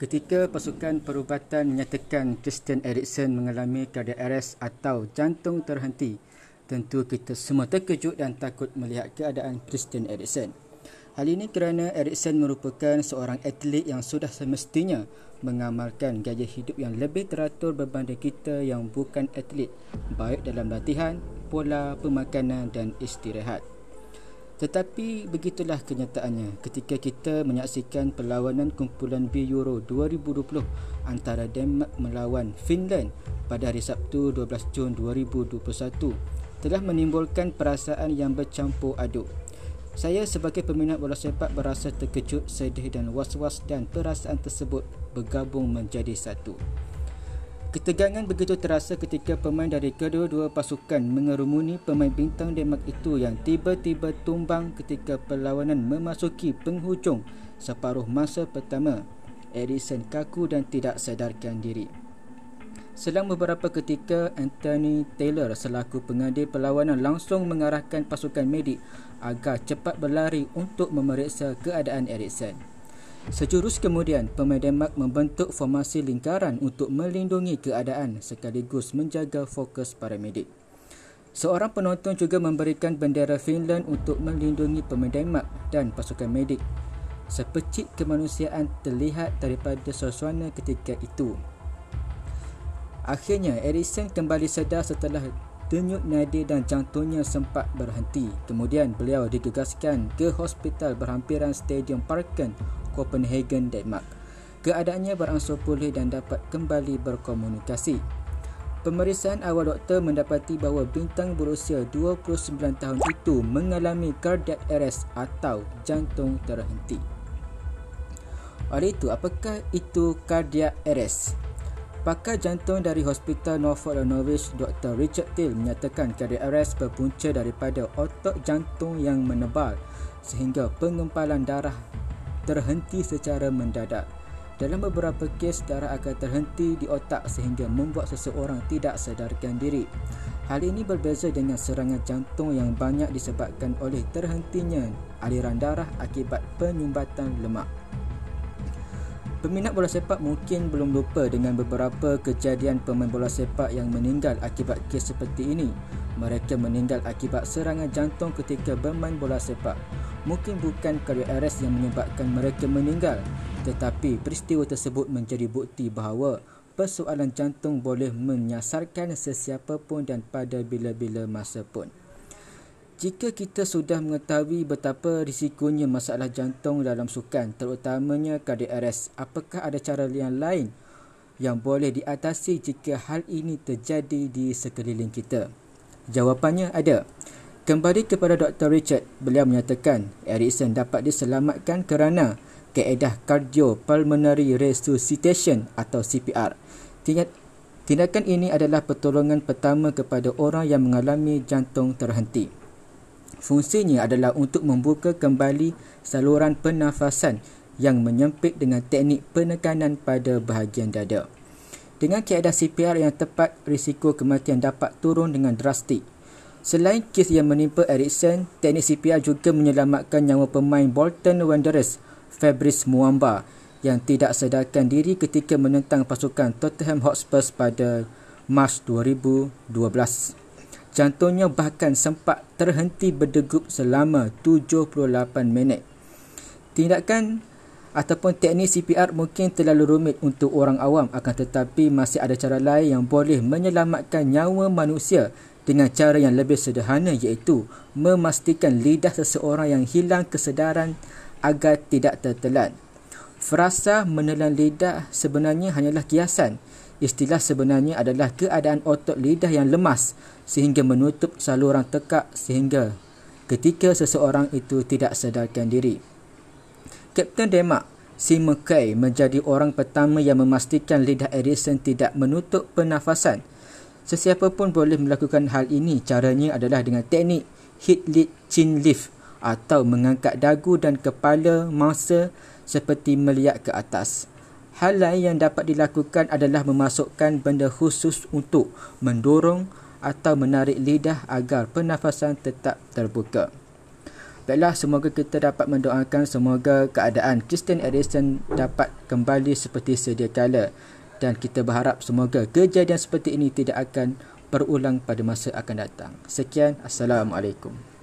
Ketika pasukan perubatan menyatakan Christian Eriksen mengalami cardiac arrest atau jantung terhenti, tentu kita semua terkejut dan takut melihat keadaan Christian Eriksen. Hal ini kerana Eriksen merupakan seorang atlet yang sudah semestinya mengamalkan gaya hidup yang lebih teratur berbanding kita yang bukan atlet, baik dalam latihan, pola pemakanan dan istirahat. Tetapi begitulah kenyataannya ketika kita menyaksikan perlawanan kumpulan B Euro 2020 antara Denmark melawan Finland pada hari Sabtu 12 Jun 2021 telah menimbulkan perasaan yang bercampur aduk. Saya sebagai peminat bola sepak berasa terkejut, sedih dan was-was dan perasaan tersebut bergabung menjadi satu. Ketegangan begitu terasa ketika pemain dari kedua-dua pasukan mengerumuni pemain bintang Denmark itu yang tiba-tiba tumbang ketika perlawanan memasuki penghujung separuh masa pertama. Edison kaku dan tidak sadarkan diri. Selang beberapa ketika, Anthony Taylor selaku pengadil perlawanan langsung mengarahkan pasukan medik agar cepat berlari untuk memeriksa keadaan Erikson. Sejurus kemudian, pemain Denmark membentuk formasi lingkaran untuk melindungi keadaan sekaligus menjaga fokus para medik. Seorang penonton juga memberikan bendera Finland untuk melindungi pemain Denmark dan pasukan medik. Sepecik kemanusiaan terlihat daripada suasana ketika itu. Akhirnya, Eriksen kembali sedar setelah denyut nadi dan jantungnya sempat berhenti. Kemudian, beliau digegaskan ke hospital berhampiran Stadium Parken Copenhagen, Denmark. Keadaannya beransur pulih dan dapat kembali berkomunikasi. Pemeriksaan awal doktor mendapati bahawa bintang berusia 29 tahun itu mengalami cardiac arrest atau jantung terhenti. Oleh itu, apakah itu cardiac arrest? Pakar jantung dari Hospital Norfolk and Norwich, Dr. Richard Till menyatakan cardiac arrest berpunca daripada otot jantung yang menebal sehingga pengempalan darah terhenti secara mendadak. Dalam beberapa kes, darah akan terhenti di otak sehingga membuat seseorang tidak sadarkan diri. Hal ini berbeza dengan serangan jantung yang banyak disebabkan oleh terhentinya aliran darah akibat penyumbatan lemak. Peminat bola sepak mungkin belum lupa dengan beberapa kejadian pemain bola sepak yang meninggal akibat kes seperti ini. Mereka meninggal akibat serangan jantung ketika bermain bola sepak mungkin bukan arrest yang menyebabkan mereka meninggal tetapi peristiwa tersebut menjadi bukti bahawa persoalan jantung boleh menyasarkan sesiapa pun dan pada bila-bila masa pun jika kita sudah mengetahui betapa risikonya masalah jantung dalam sukan terutamanya arrest apakah ada cara yang lain yang boleh diatasi jika hal ini terjadi di sekeliling kita jawapannya ada Kembali kepada Dr. Richard, beliau menyatakan Erickson dapat diselamatkan kerana keedah cardiopulmonary resuscitation atau CPR. Tindakan ini adalah pertolongan pertama kepada orang yang mengalami jantung terhenti. Fungsinya adalah untuk membuka kembali saluran pernafasan yang menyempit dengan teknik penekanan pada bahagian dada. Dengan keadaan CPR yang tepat, risiko kematian dapat turun dengan drastik. Selain kes yang menimpa Ericsson, teknik CPR juga menyelamatkan nyawa pemain Bolton Wanderers, Fabrice Muamba yang tidak sedarkan diri ketika menentang pasukan Tottenham Hotspur pada Mac 2012. Jantungnya bahkan sempat terhenti berdegup selama 78 minit. Tindakan ataupun teknik CPR mungkin terlalu rumit untuk orang awam akan tetapi masih ada cara lain yang boleh menyelamatkan nyawa manusia dengan cara yang lebih sederhana iaitu memastikan lidah seseorang yang hilang kesedaran agar tidak tertelan. Frasa menelan lidah sebenarnya hanyalah kiasan. Istilah sebenarnya adalah keadaan otot lidah yang lemas sehingga menutup saluran tekak sehingga ketika seseorang itu tidak sedarkan diri. Kapten Denmark, Simon Kay menjadi orang pertama yang memastikan lidah Edison tidak menutup pernafasan Sesiapa pun boleh melakukan hal ini. Caranya adalah dengan teknik hit lead chin lift atau mengangkat dagu dan kepala mangsa seperti melihat ke atas. Hal lain yang dapat dilakukan adalah memasukkan benda khusus untuk mendorong atau menarik lidah agar pernafasan tetap terbuka. Baiklah, semoga kita dapat mendoakan semoga keadaan Christian Eriksen dapat kembali seperti sedia kala dan kita berharap semoga kejadian seperti ini tidak akan berulang pada masa akan datang. Sekian, Assalamualaikum.